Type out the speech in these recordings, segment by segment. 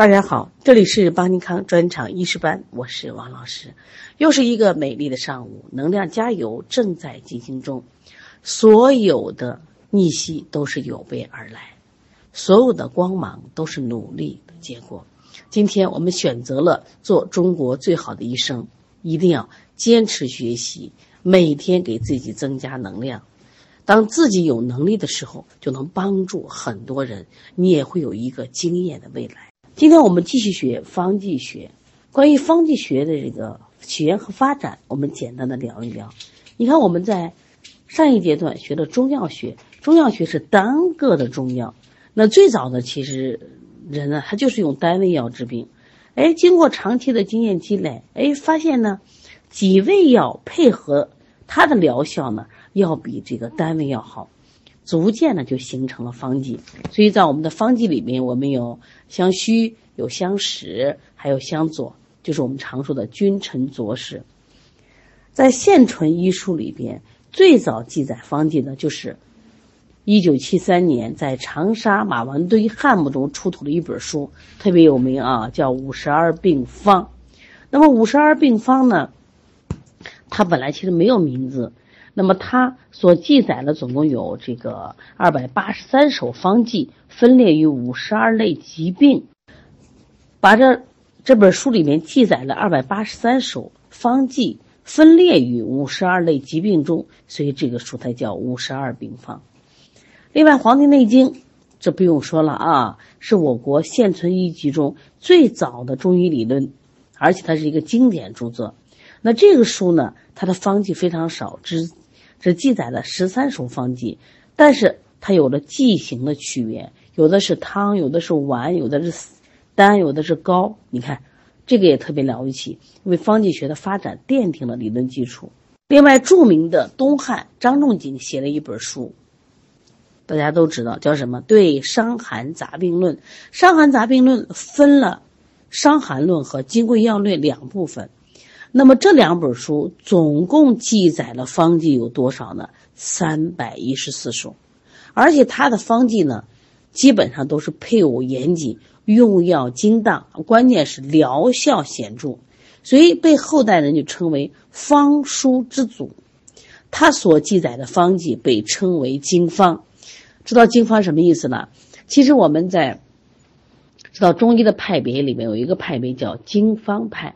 大家好，这里是邦尼康专场医师班，我是王老师。又是一个美丽的上午，能量加油正在进行中。所有的逆袭都是有备而来，所有的光芒都是努力的结果。今天我们选择了做中国最好的医生，一定要坚持学习，每天给自己增加能量。当自己有能力的时候，就能帮助很多人，你也会有一个惊艳的未来。今天我们继续学方剂学，关于方剂学的这个起源和发展，我们简单的聊一聊。你看我们在上一阶段学的中药学，中药学是单个的中药。那最早的其实人呢，他就是用单味药治病。哎，经过长期的经验积累，哎，发现呢，几味药配合它的疗效呢，要比这个单味药好。逐渐呢，就形成了方剂。所以在我们的方剂里面，我们有相虚，有相实，还有相佐，就是我们常说的君臣佐使。在现存医书里边，最早记载方剂的，就是一九七三年在长沙马王堆汉墓中出土的一本书，特别有名啊，叫《五十二病方》。那么《五十二病方》呢，它本来其实没有名字。那么它所记载的总共有这个二百八十三首方剂，分列于五十二类疾病。把这这本书里面记载了二百八十三首方剂，分列于五十二类疾病中，所以这个书才叫五十二病方。另外，《黄帝内经》这不用说了啊，是我国现存医籍中最早的中医理论，而且它是一个经典著作。那这个书呢，它的方剂非常少，只只记载了十三首方剂，但是它有了剂型的区别，有的是汤，有的是丸，有的是丹，有的是膏。你看，这个也特别了不起，为方剂学的发展奠定了理论基础。另外，著名的东汉张仲景写了一本书，大家都知道叫什么？对，《伤寒杂病论》。《伤寒杂病论》分了《伤寒论》和《金匮要略》两部分。那么这两本书总共记载了方剂有多少呢？三百一十四首，而且它的方剂呢，基本上都是配伍严谨，用药精当，关键是疗效显著，所以被后代人就称为方书之祖。他所记载的方剂被称为经方。知道经方什么意思呢？其实我们在知道中医的派别里面有一个派别叫经方派。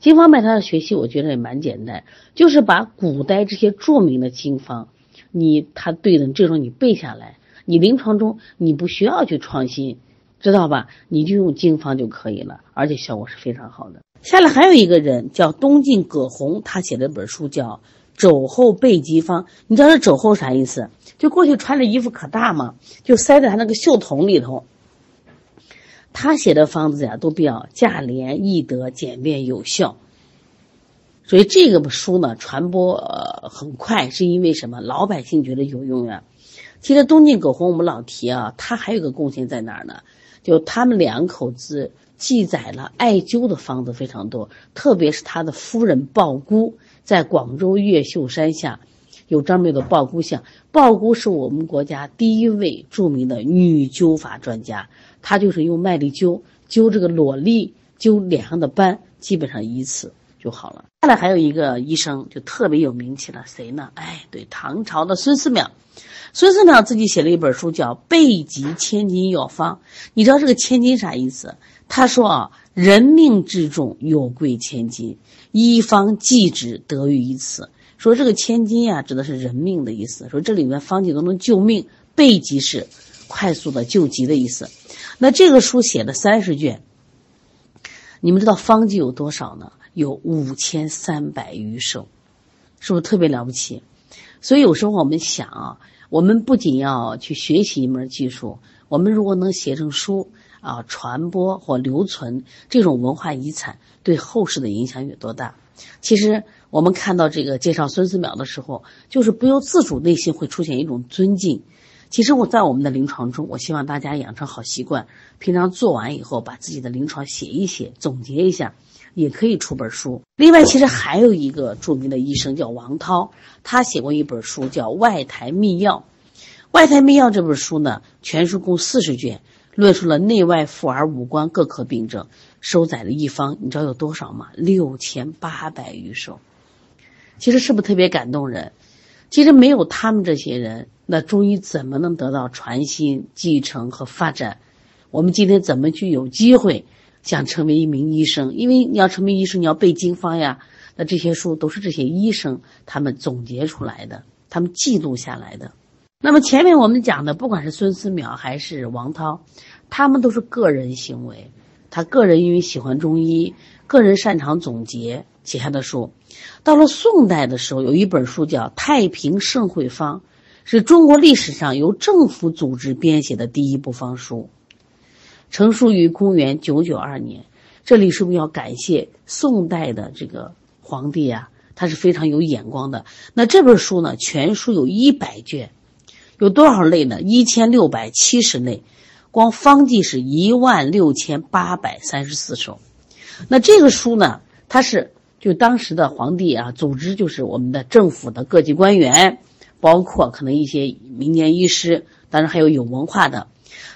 经方派它的学习，我觉得也蛮简单，就是把古代这些著名的经方，你他对的这种你背下来，你临床中你不需要去创新，知道吧？你就用经方就可以了，而且效果是非常好的。下来还有一个人叫东晋葛洪，他写了一本书叫《肘后备急方》，你知道这肘后啥意思？就过去穿的衣服可大嘛，就塞在他那个袖筒里头。他写的方子呀，都比较价廉易得、简便有效，所以这个书呢传播呃很快，是因为什么？老百姓觉得有用呀。其实东晋葛洪我们老提啊，他还有个贡献在哪儿呢？就他们两口子记载了艾灸的方子非常多，特别是他的夫人鲍姑，在广州越秀山下有专门的鲍姑像。鲍姑是我们国家第一位著名的女灸法专家。她就是用麦粒灸灸这个裸粒，灸脸上的斑，基本上一次就好了。下来还有一个医生就特别有名气了，谁呢？哎，对，唐朝的孙思邈。孙思邈自己写了一本书叫《备急千金药方》，你知道这个千金啥意思？他说啊，人命至重，有贵千金，医方济之，得于一此。说这个千金呀，指的是人命的意思。说这里面方剂都能救命，备急是快速的救急的意思。那这个书写了三十卷，你们知道方剂有多少呢？有五千三百余首，是不是特别了不起？所以有时候我们想啊，我们不仅要去学习一门技术，我们如果能写成书啊，传播或留存这种文化遗产，对后世的影响有多大？其实我们看到这个介绍孙思邈的时候，就是不由自主内心会出现一种尊敬。其实我在我们的临床中，我希望大家养成好习惯，平常做完以后，把自己的临床写一写，总结一下，也可以出本书。另外，其实还有一个著名的医生叫王涛，他写过一本书叫《外台秘要》。《外台秘要》这本书呢，全书共四十卷，论述了内外妇儿五官各科病症，收载了一方，你知道有多少吗？六千八百余首。其实是不是特别感动人？其实没有他们这些人，那中医怎么能得到传心、继承和发展？我们今天怎么去有机会想成为一名医生？因为你要成为医生，你要背经方呀。那这些书都是这些医生他们总结出来的，他们记录下来的。那么前面我们讲的，不管是孙思邈还是王涛，他们都是个人行为，他个人因为喜欢中医，个人擅长总结写下的书。到了宋代的时候，有一本书叫《太平盛会方》，是中国历史上由政府组织编写的第一部方书，成书于公元九九二年。这里是不是要感谢宋代的这个皇帝啊？他是非常有眼光的。那这本书呢，全书有一百卷。有多少类呢？一千六百七十类，光方剂是一万六千八百三十四首。那这个书呢，它是就当时的皇帝啊，组织就是我们的政府的各级官员，包括可能一些民间医师，当然还有有文化的，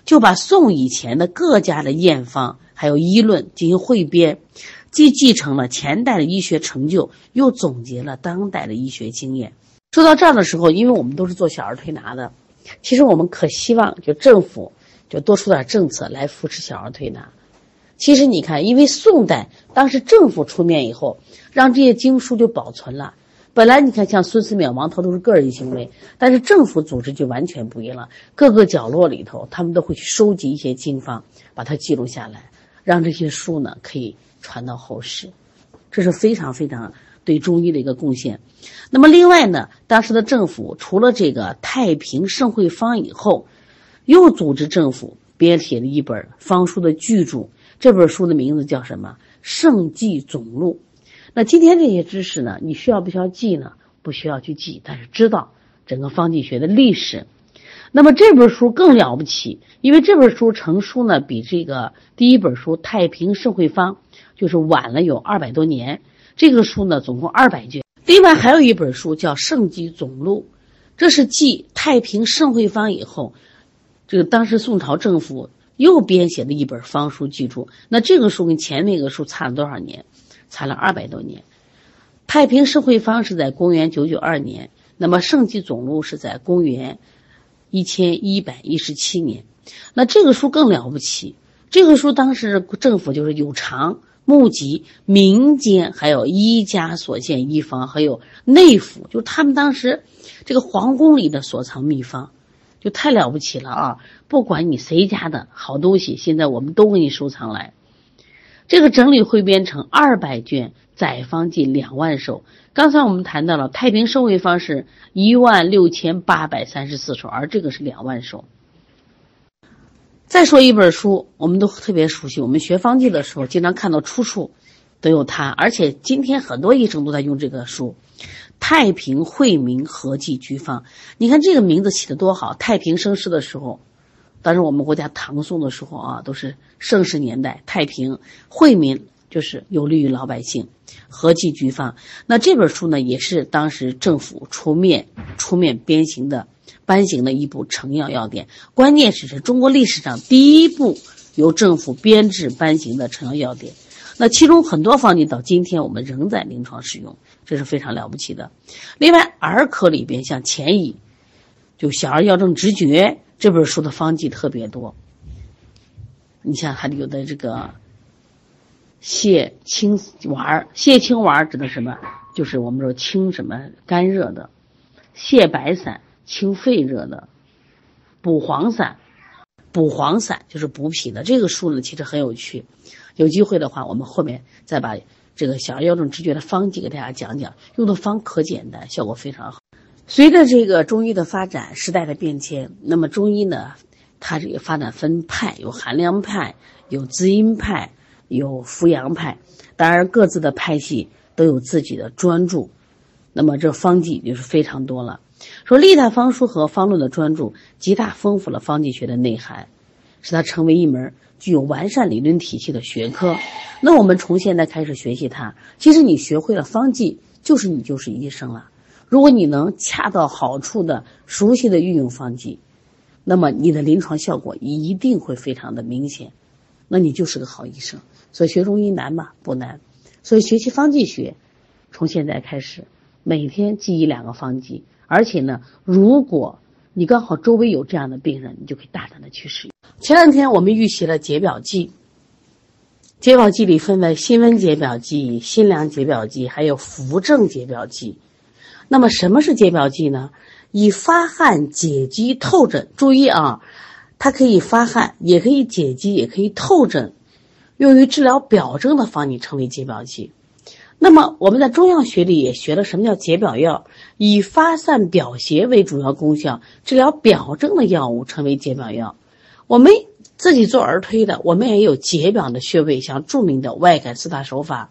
就把宋以前的各家的验方还有医论进行汇编，既继承了前代的医学成就，又总结了当代的医学经验。说到这儿的时候，因为我们都是做小儿推拿的，其实我们可希望就政府就多出点政策来扶持小儿推拿。其实你看，因为宋代当时政府出面以后，让这些经书就保存了。本来你看像孙思邈、王涛都是个人行为，但是政府组织就完全不一样了。各个角落里头，他们都会去收集一些经方，把它记录下来，让这些书呢可以传到后世。这是非常非常。对中医的一个贡献，那么另外呢，当时的政府除了这个《太平盛会方》以后，又组织政府编写了一本方书的巨著，这本书的名字叫什么？《圣记总录》。那今天这些知识呢，你需要不需要记呢？不需要去记，但是知道整个方剂学的历史。那么这本书更了不起，因为这本书成书呢，比这个第一本书《太平盛会方》就是晚了有二百多年。这个书呢，总共二百卷。另外还有一本书叫《圣记总录》，这是继《太平盛会方》以后，这个当时宋朝政府又编写的一本方书记注。那这个书跟前面那个书差了多少年？差了二百多年。《太平盛会方》是在公元九九二年，那么《圣记总录》是在公元一千一百一十七年。那这个书更了不起，这个书当时政府就是有偿。募集民间还有医家所建医方，还有内府，就他们当时这个皇宫里的所藏秘方，就太了不起了啊！不管你谁家的好东西，现在我们都给你收藏来。这个整理汇编成二百卷，载方近两万首。刚才我们谈到了太平盛会方是一万六千八百三十四首，而这个是两万首。再说一本书，我们都特别熟悉。我们学方剂的时候，经常看到出处都有它，而且今天很多医生都在用这个书，《太平惠民合剂局方》。你看这个名字起的多好！太平盛世的时候，当时我们国家唐宋的时候啊，都是盛世年代，太平惠民就是有利于老百姓，合剂局方。那这本书呢，也是当时政府出面出面编行的。颁行的一部成药要典，关键是是中国历史上第一部由政府编制颁行的成药要典。那其中很多方剂到今天我们仍在临床使用，这是非常了不起的。另外，儿科里边像前乙，就小儿药证直诀这本书的方剂特别多。你像还有的这个泻清丸，泻清丸指的什么？就是我们说清什么肝热的，泻白散。清肺热的，补黄散，补黄散就是补脾的。这个书呢，其实很有趣。有机会的话，我们后面再把这个小儿腰症直觉的方剂给大家讲讲。用的方可简单，效果非常好。随着这个中医的发展，时代的变迁，那么中医呢，它这个发展分派，有寒凉派，有滋阴派，有扶阳派。当然，各自的派系都有自己的专注。那么这方剂就是非常多了。说历代方书和方论的专著，极大丰富了方剂学的内涵，使它成为一门具有完善理论体系的学科。那我们从现在开始学习它，其实你学会了方剂，就是你就是医生了。如果你能恰到好处的熟悉的运用方剂，那么你的临床效果一定会非常的明显，那你就是个好医生。所以学中医难吗？不难。所以学习方剂学，从现在开始，每天记一两个方剂，而且呢，如果你刚好周围有这样的病人，你就可以大胆的去使用。前两天我们预习了解表剂，解表剂里分为辛温解表剂、辛凉解表剂，还有扶正解表剂。那么什么是解表剂呢？以发汗解肌透疹。注意啊，它可以发汗，也可以解肌，也可以透疹。用于治疗表症的方你称为解表剂。那么我们在中药学里也学了什么叫解表药，以发散表邪为主要功效，治疗表症的药物称为解表药。我们自己做儿推的，我们也有解表的穴位，像著名的外感四大手法，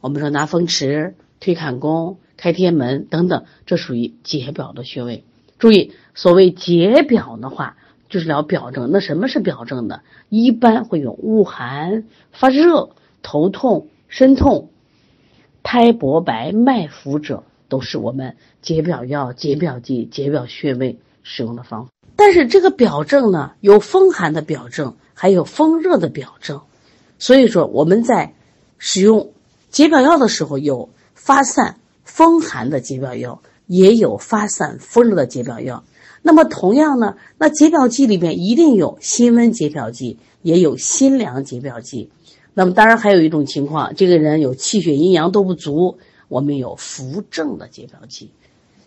我们说拿风池、推坎宫、开天门等等，这属于解表的穴位。注意，所谓解表的话。就是疗表症，那什么是表症呢？一般会有恶寒、发热、头痛、身痛、苔薄白、脉浮者，都是我们解表药、解表剂、解表穴位使用的方法。但是这个表症呢，有风寒的表症，还有风热的表症，所以说我们在使用解表药的时候，有发散风寒的解表药，也有发散风热的解表药。那么同样呢，那解表剂里面一定有辛温解表剂，也有辛凉解表剂。那么当然还有一种情况，这个人有气血阴阳都不足，我们有扶正的解表剂。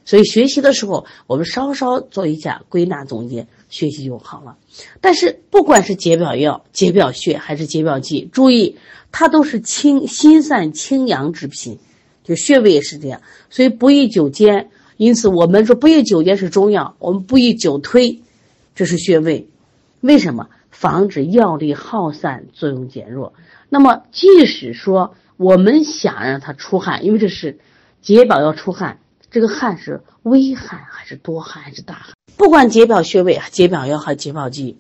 所以学习的时候，我们稍稍做一下归纳总结，学习就好了。但是不管是解表药、解表穴还是解表剂，注意它都是清心散清阳之品，就穴位也是这样。所以不宜久煎。因此，我们说不宜久煎是中药，我们不宜久推，这是穴位。为什么？防止药力耗散，作用减弱。那么，即使说我们想让它出汗，因为这是解表要出汗，这个汗是微汗还是多汗还是大汗？不管解表穴位、解表药还是解表剂，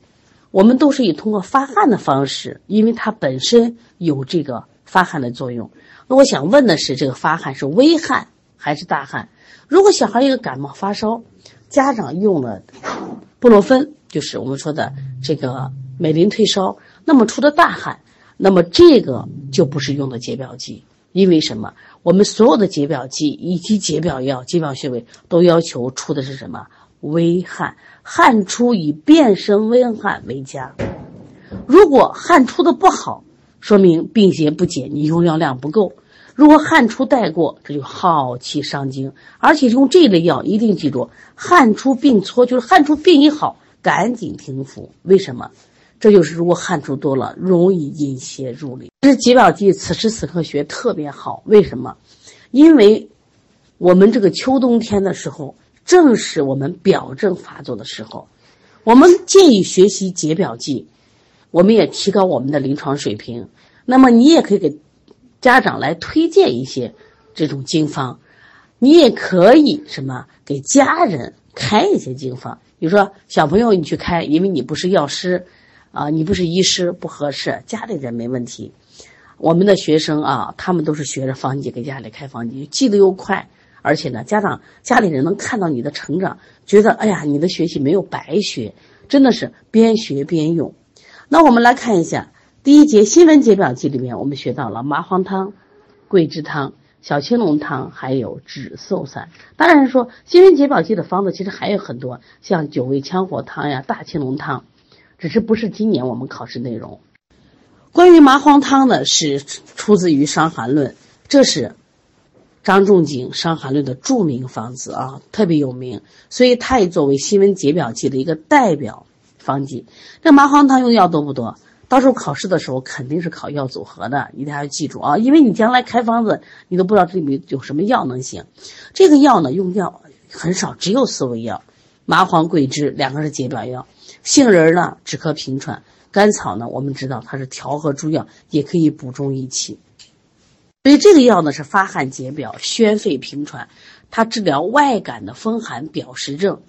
我们都是以通过发汗的方式，因为它本身有这个发汗的作用。那我想问的是，这个发汗是微汗还是大汗？如果小孩一个感冒发烧，家长用了布洛芬，就是我们说的这个美林退烧，那么出的大汗，那么这个就不是用的解表剂，因为什么？我们所有的解表剂以及解表药、解表穴位都要求出的是什么？微汗，汗出以变身微汗为佳。如果汗出的不好，说明病邪不解，你用药量不够。如果汗出带过，这就耗气伤精，而且用这类药一定记住，汗出病搓，就是汗出病一好，赶紧停服。为什么？这就是如果汗出多了，容易引邪入里。这解表剂此时此刻学特别好，为什么？因为我们这个秋冬天的时候，正是我们表症发作的时候，我们建议学习解表剂，我们也提高我们的临床水平。那么你也可以给。家长来推荐一些这种经方，你也可以什么给家人开一些经方。比如说小朋友你去开，因为你不是药师，啊，你不是医师不合适，家里人没问题。我们的学生啊，他们都是学着方剂给家里开方剂，记得又快，而且呢，家长家里人能看到你的成长，觉得哎呀，你的学习没有白学，真的是边学边用。那我们来看一下。第一节新闻解表剂里面，我们学到了麻黄汤、桂枝汤、小青龙汤，还有止嗽散。当然说新闻解表剂的方子其实还有很多，像九味羌活汤呀、大青龙汤，只是不是今年我们考试内容。关于麻黄汤呢，是出自于《伤寒论》，这是张仲景《伤寒论》的著名方子啊，特别有名，所以它也作为辛温解表剂的一个代表方剂。这麻黄汤用药多不多？到时候考试的时候肯定是考药组合的，一定要记住啊！因为你将来开方子，你都不知道这里面有什么药能行。这个药呢，用药很少，只有四味药：麻黄、桂枝，两个是解表药；杏仁呢，止咳平喘；甘草呢，我们知道它是调和诸药，也可以补中益气。所以这个药呢是发汗解表、宣肺平喘，它治疗外感的风寒表实症。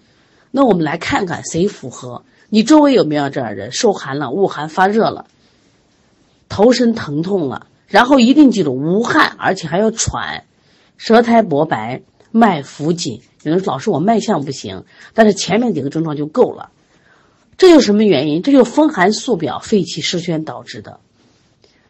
那我们来看看谁符合。你周围有没有这样人？受寒了，恶寒发热了，头身疼痛了，然后一定记住无汗，而且还要喘，舌苔薄白，脉浮紧。有人说老师我脉象不行，但是前面几个症状就够了。这有什么原因？这就是风寒宿表、肺气失宣导致的。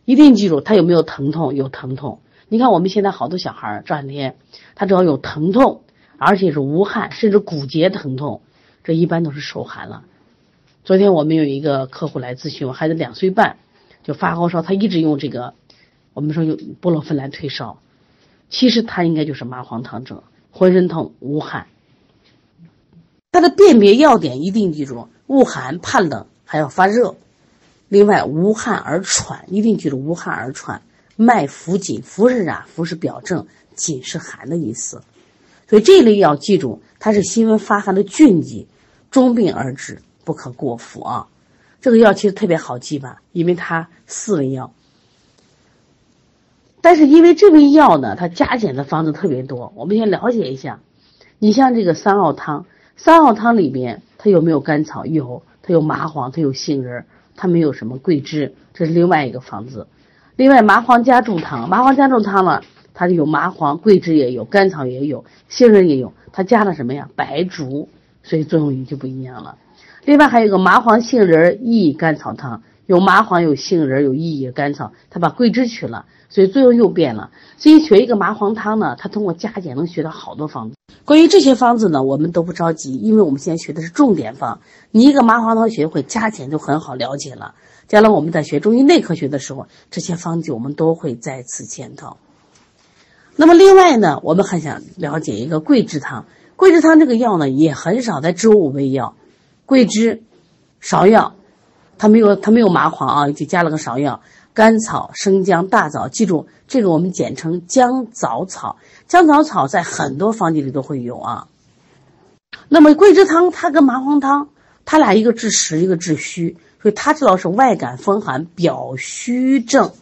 一定记住，他有没有疼痛？有疼痛。你看我们现在好多小孩这两天，他只要有疼痛，而且是无汗，甚至骨节疼痛，这一般都是受寒了。昨天我们有一个客户来咨询，我孩子两岁半，就发高烧，他一直用这个，我们说用布洛芬兰退烧，其实他应该就是麻黄汤症，浑身痛无汗。它的辨别要点一定记住：恶寒怕冷，还要发热。另外，无汗而喘，一定记住无汗而喘。脉浮紧，浮是啥？浮是表证，紧是寒的意思。所以这一类要记住，它是辛温发寒的峻疾，中病而治，不可过服啊。这个药其实特别好记吧，因为它四味药。但是因为这味药呢，它加减的方子特别多，我们先了解一下。你像这个三奥汤，三号汤里边它有没有甘草？有，它有麻黄，它有杏仁，它没有什么桂枝，这是另外一个方子。另外，麻黄加重汤，麻黄加重汤呢，它就有麻黄、桂枝也有，甘草也有，杏仁也有，它加了什么呀？白术，所以作用也就不一样了。另外还有个麻黄杏仁益甘草汤，有麻黄、有杏仁、有益有甘草，它把桂枝取了，所以作用又变了。所以学一个麻黄汤呢，它通过加减能学到好多方子。关于这些方子呢，我们都不着急，因为我们现在学的是重点方。你一个麻黄汤学会加减就很好了解了。将来我们在学中医内科学的时候，这些方剂我们都会再次检讨。那么另外呢，我们还想了解一个桂枝汤。桂枝汤这个药呢，也很少在植物味药，桂枝、芍药，它没有它没有麻黄啊，就加了个芍药、甘草、生姜、大枣。记住这个，我们简称姜枣草。姜枣草在很多方剂里都会有啊。那么桂枝汤它跟麻黄汤，它俩一个治实，一个治虚。所以它知道是外感风寒表虚症，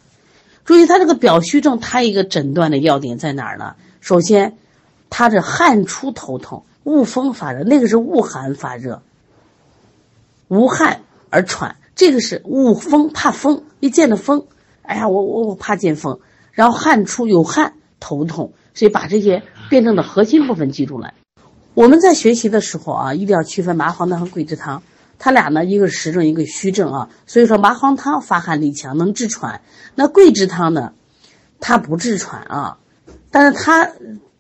注意它这个表虚症，它一个诊断的要点在哪儿呢？首先，它是汗出头痛，恶风发热，那个是恶寒发热，无汗而喘，这个是恶风怕风，一见了风，哎呀，我我我怕见风，然后汗出有汗头痛，所以把这些辩证的核心部分记住了。我们在学习的时候啊，一定要区分麻黄汤和桂枝汤。它俩呢，一个是实证，一个虚证啊。所以说，麻黄汤发汗力强，能治喘；那桂枝汤呢，它不治喘啊，但是它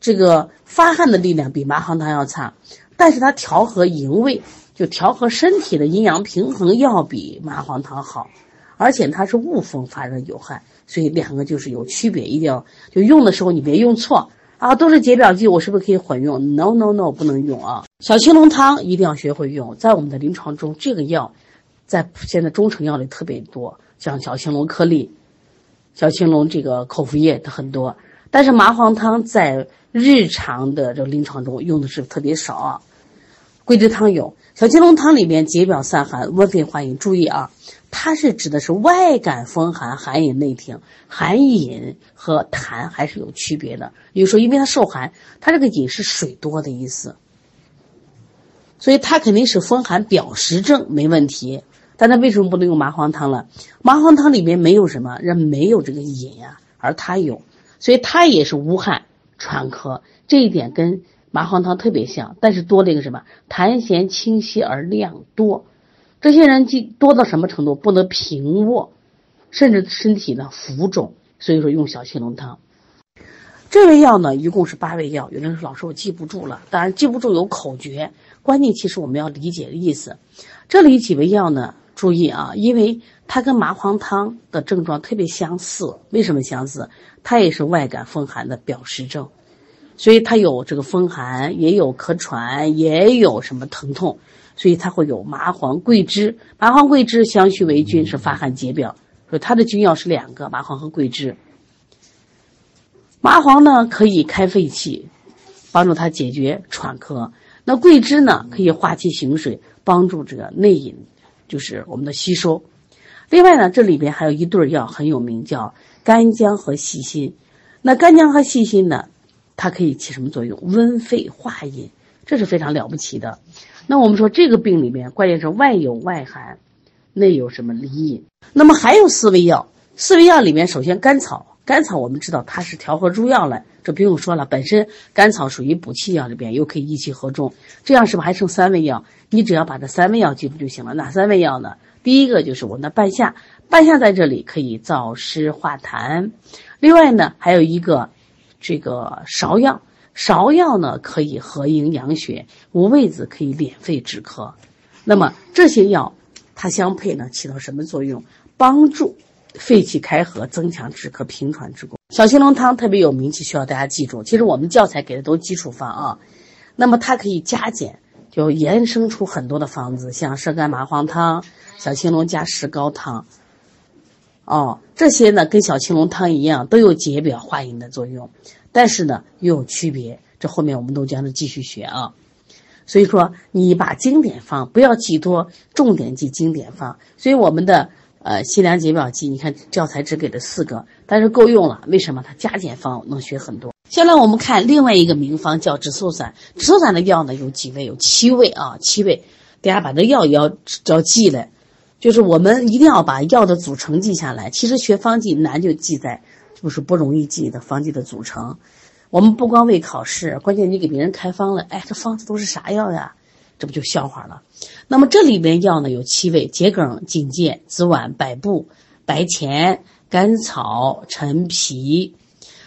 这个发汗的力量比麻黄汤要差，但是它调和营卫，就调和身体的阴阳平衡要比麻黄汤好，而且它是恶风发热有害，所以两个就是有区别，一定要就用的时候你别用错。啊，都是解表剂，我是不是可以混用？No No No，不能用啊！小青龙汤一定要学会用，在我们的临床中，这个药在现在中成药里特别多，像小青龙颗粒、小青龙这个口服液的很多。但是麻黄汤在日常的这个临床中用的是特别少啊。桂枝汤有，小青龙汤里面解表散寒、温肺化饮，注意啊。它是指的是外感风寒，寒饮内停，寒饮和痰还是有区别的。比如说因为它受寒，它这个饮是水多的意思，所以它肯定是风寒表实症没问题。但它为什么不能用麻黄汤了？麻黄汤里面没有什么，人没有这个饮呀，而它有，所以它也是无汗喘咳，这一点跟麻黄汤特别像，但是多了一个什么？痰涎清晰而量多。这些人既多到什么程度？不能平卧，甚至身体呢浮肿，所以说用小青龙汤。这味药呢，一共是八味药。有的人说老师我记不住了，当然记不住有口诀，关键其实我们要理解的意思。这里几味药呢，注意啊，因为它跟麻黄汤的症状特别相似。为什么相似？它也是外感风寒的表实症，所以它有这个风寒，也有咳喘，也有什么疼痛。所以它会有麻黄、桂枝，麻黄、桂枝相续为君，是发汗解表。所以它的君药是两个，麻黄和桂枝。麻黄呢可以开肺气，帮助它解决喘咳；那桂枝呢可以化气行水，帮助这个内饮，就是我们的吸收。另外呢，这里边还有一对药很有名，叫干姜和细辛。那干姜和细辛呢，它可以起什么作用？温肺化饮，这是非常了不起的。那我们说这个病里面，关键是外有外寒，内有什么里饮。那么还有四味药，四味药里面，首先甘草，甘草我们知道它是调和诸药了，这不用说了。本身甘草属于补气药里边，又可以益气和中，这样是不是还剩三味药？你只要把这三味药记住就行了。哪三味药呢？第一个就是我们的半夏，半夏在这里可以燥湿化痰。另外呢，还有一个这个芍药，芍药呢可以和营养血，五味子可以敛肺止咳。那么这些药它相配呢，起到什么作用？帮助。肺气开合，增强止咳平喘之功。小青龙汤特别有名气，需要大家记住。其实我们教材给的都基础方啊，那么它可以加减，就延伸出很多的方子，像射干麻黄汤、小青龙加石膏汤。哦，这些呢跟小青龙汤一样，都有解表化饮的作用，但是呢又有区别。这后面我们都将是继续学啊。所以说，你把经典方不要记多，重点记经典方。所以我们的。呃，西凉解表剂，你看教材只给了四个，但是够用了。为什么？它加减方能学很多。下来我们看另外一个名方，叫止嗽散。止嗽散的药呢有几味？有七味啊，七味。大家把这药也要要记来，就是我们一定要把药的组成记下来。其实学方剂难就记在，就是不容易记的方剂的组成。我们不光为考试，关键你给别人开方了，哎，这方子都是啥药呀？这不就笑话了？那么这里边药呢有七味：桔梗、荆芥、紫菀、百部、白钱、甘草、陈皮。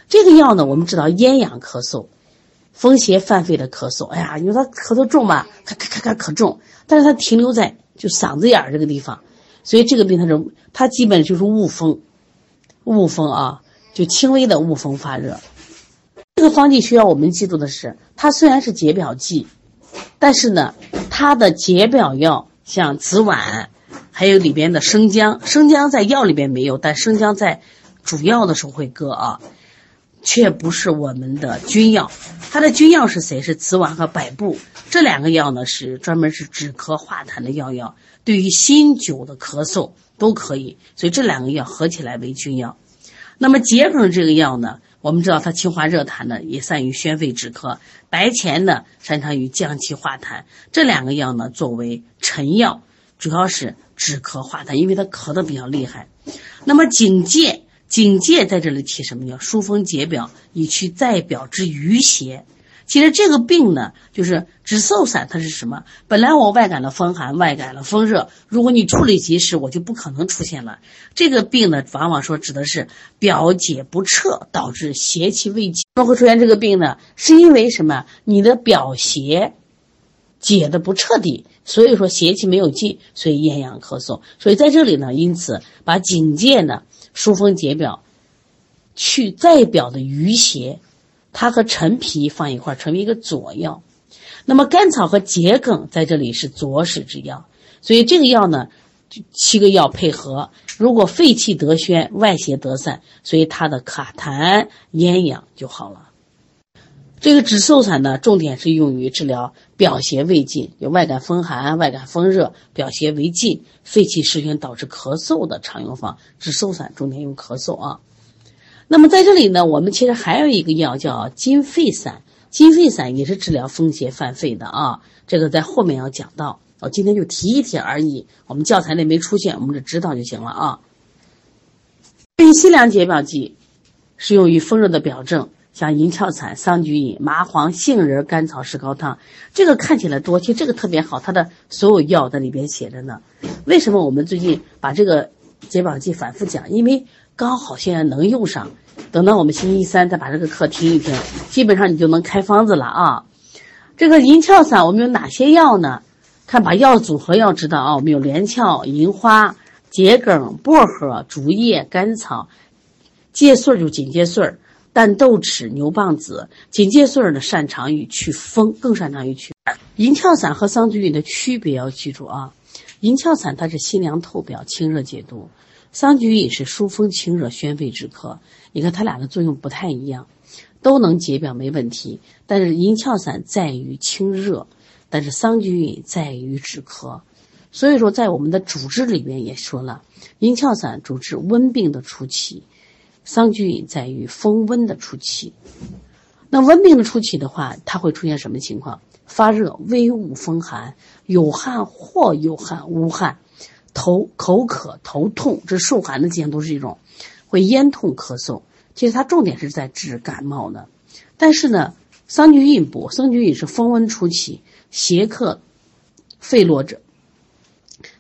这个药呢，我们知道咽痒咳嗽、风邪犯肺的咳嗽。哎呀，因为他咳嗽重吧，咔咔咔咔可重，但是它停留在就嗓子眼儿这个地方，所以这个病它是它基本就是误风，误风啊，就轻微的误风发热。这个方剂需要我们记住的是，它虽然是解表剂。但是呢，它的解表药像紫菀，还有里边的生姜，生姜在药里边没有，但生姜在主药的时候会搁啊，却不是我们的君药。它的君药是谁？是紫菀和百部这两个药呢，是专门是止咳化痰的药药，对于新酒的咳嗽都可以，所以这两个药合起来为君药。那么桔梗这个药呢？我们知道它清化热痰呢，也善于宣肺止咳；白钱呢，擅长于降气化痰。这两个药呢，作为臣药，主要是止咳化痰，因为它咳得比较厉害。那么荆芥，警戒在这里起什么叫疏风解表，以去在表之余邪。其实这个病呢，就是止嗽散，它是什么？本来我外感了风寒，外感了风热，如果你处理及时，我就不可能出现了这个病呢。往往说指的是表解不彻，导致邪气未尽。怎么会出现这个病呢？是因为什么？你的表邪解的不彻底，所以说邪气没有尽，所以咽痒咳嗽。所以在这里呢，因此把警戒呢疏风解表，去在表的余邪。它和陈皮放一块儿成为一个佐药，那么甘草和桔梗在这里是佐使之药，所以这个药呢，七个药配合，如果肺气得宣，外邪得散，所以它的卡痰咽痒就好了。这个止嗽散呢，重点是用于治疗表邪未尽，有外感风寒、外感风热、表邪未尽、肺气失宣导致咳嗽的常用方。止嗽散重点用咳嗽啊。那么在这里呢，我们其实还有一个药叫金肺散，金肺散也是治疗风邪犯肺的啊。这个在后面要讲到，我今天就提一提而已。我们教材里没出现，我们只知道就行了啊。对于西凉解表剂，适用于风热的表症，像银翘散、桑菊饮、麻黄、杏仁、甘草石膏汤。这个看起来多，其实这个特别好，它的所有药在里边写着呢。为什么我们最近把这个解绑剂反复讲？因为刚好现在能用上，等到我们星期三再把这个课听一听，基本上你就能开方子了啊。这个银翘散我们有哪些药呢？看把药组合要知道啊，我们有连翘、银花、桔梗、薄荷、竹叶、甘草、芥穗就紧芥穗、但豆豉、牛蒡子。锦芥穗呢擅长于祛风，更擅长于祛。银翘散和桑菊饮的区别要记住啊，银翘散它是辛凉透表、清热解毒。桑菊饮是疏风清热、宣肺止咳，你看它俩的作用不太一样，都能解表没问题。但是银翘散在于清热，但是桑菊饮在于止咳。所以说，在我们的主治里面也说了，银翘散主治温病的初期，桑菊饮在于风温的初期。那温病的初期的话，它会出现什么情况？发热、微恶风寒、有汗或有汗、无汗。头口渴、头痛，这受寒的迹象都是一种，会咽痛咳嗽，其实它重点是在治感冒的。但是呢，桑菊饮补，桑菊饮是风温初起，邪客肺络者，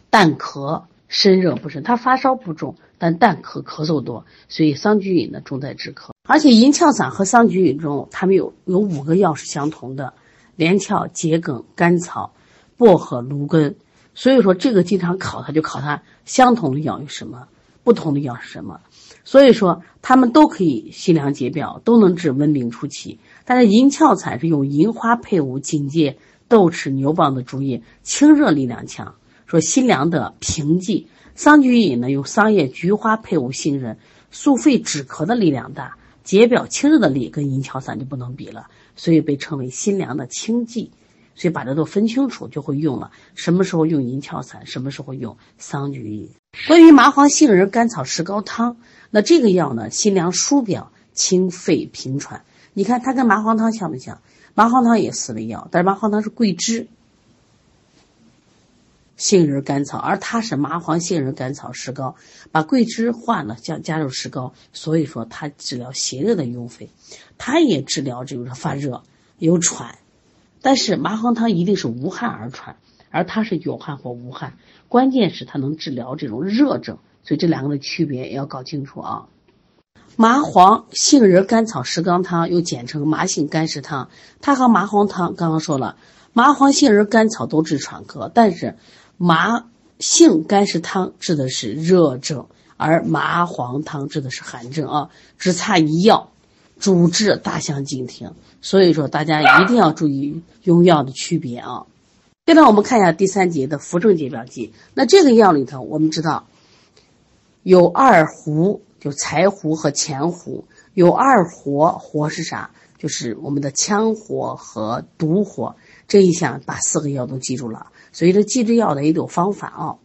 淡咳身热不甚。他发烧不重，但淡咳咳嗽多，所以桑菊饮呢重在止咳。而且银翘散和桑菊饮中，它们有有五个药是相同的：连翘、桔梗、甘草、薄荷、芦根。所以说这个经常考，它就考它相同的药有什么，不同的药是什么。所以说它们都可以辛凉解表，都能治温病初期。但是银翘散是用银花配伍荆芥、豆豉、牛蒡的竹叶，清热力量强，说辛凉的平剂。桑菊饮呢，用桑叶、菊花配伍杏仁，速肺止咳的力量大。解表清热的力跟银翘散就不能比了，所以被称为辛凉的清剂。所以把这都分清楚，就会用了。什么时候用银翘散，什么时候用桑菊饮。关于麻黄杏仁甘草石膏汤，那这个药呢，辛凉疏表，清肺平喘。你看它跟麻黄汤像不像？麻黄汤也四味药，但是麻黄汤是桂枝。杏仁甘草，而它是麻黄杏仁甘草石膏，把桂枝换了，加加入石膏，所以说它治疗邪热的壅肺，它也治疗这个发热有喘，但是麻黄汤一定是无汗而喘，而它是有汗或无汗，关键是它能治疗这种热症，所以这两个的区别也要搞清楚啊。麻黄杏仁甘草石膏汤又简称麻杏甘石汤，它和麻黄汤刚刚说了，麻黄杏仁甘草都治喘咳，但是。麻杏甘石汤治的是热症，而麻黄汤治的是寒症啊，只差一药，主治大相径庭。所以说，大家一定要注意用药的区别啊。接着我们看一下第三节的扶正解表剂。那这个药里头，我们知道有二胡，就柴胡和前胡，有二火，火是啥？就是我们的羌火和毒火。这一项把四个药都记住了。所以这记这药的也有方法啊。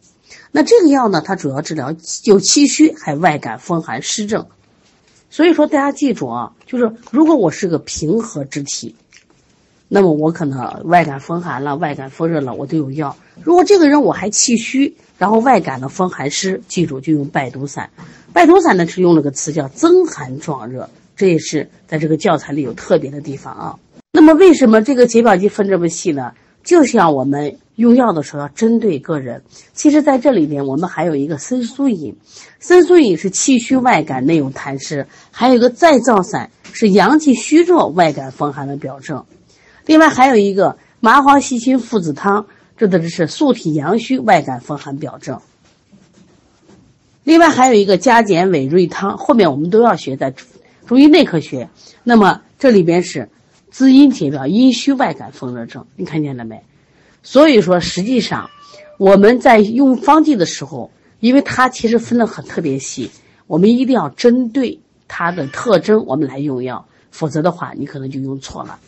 那这个药呢，它主要治疗有气虚还外感风寒湿症。所以说大家记住啊，就是如果我是个平和之体，那么我可能外感风寒了、外感风热了，我都有药。如果这个人我还气虚，然后外感的风寒湿，记住就用败毒散。败毒散呢是用了个词叫增寒壮热，这也是在这个教材里有特别的地方啊。那么为什么这个解表剂分这么细呢？就像我们用药的时候要针对个人，其实在这里边我们还有一个参苏饮，参苏饮是气虚外感内有痰湿，还有一个再造散是阳气虚弱外感风寒的表证，另外还有一个麻黄细辛附子汤，这的是素体阳虚外感风寒表证，另外还有一个加减委瑞汤，后面我们都要学在中医内科学，那么这里边是。滋阴解表，阴虚外感风热症，你看见了没？所以说，实际上我们在用方剂的时候，因为它其实分的很特别细，我们一定要针对它的特征，我们来用药，否则的话，你可能就用错了。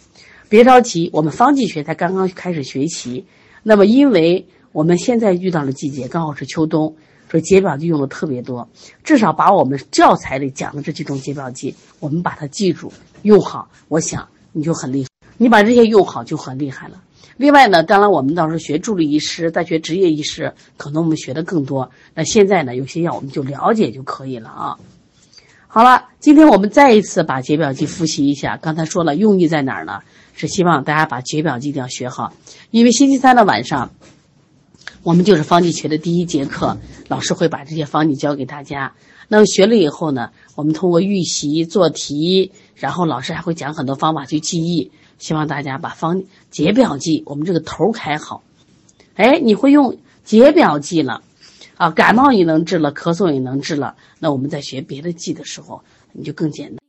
别着急，我们方剂学才刚刚开始学习。那么，因为我们现在遇到了季节，刚好是秋冬，所以解表剂用的特别多。至少把我们教材里讲的这几种解表剂，我们把它记住用好。我想。你就很厉害，你把这些用好就很厉害了。另外呢，当然我们到时候学助理医师，再学执业医师，可能我们学的更多。那现在呢，有些药我们就了解就可以了啊。好了，今天我们再一次把解表剂复习一下。刚才说了，用意在哪儿呢？是希望大家把解表剂一定要学好，因为星期三的晚上，我们就是方剂学的第一节课，老师会把这些方剂教给大家。那么学了以后呢，我们通过预习做题。然后老师还会讲很多方法去记忆，希望大家把方解表记我们这个头开好。哎，你会用解表记了，啊，感冒也能治了，咳嗽也能治了，那我们在学别的记的时候，你就更简单。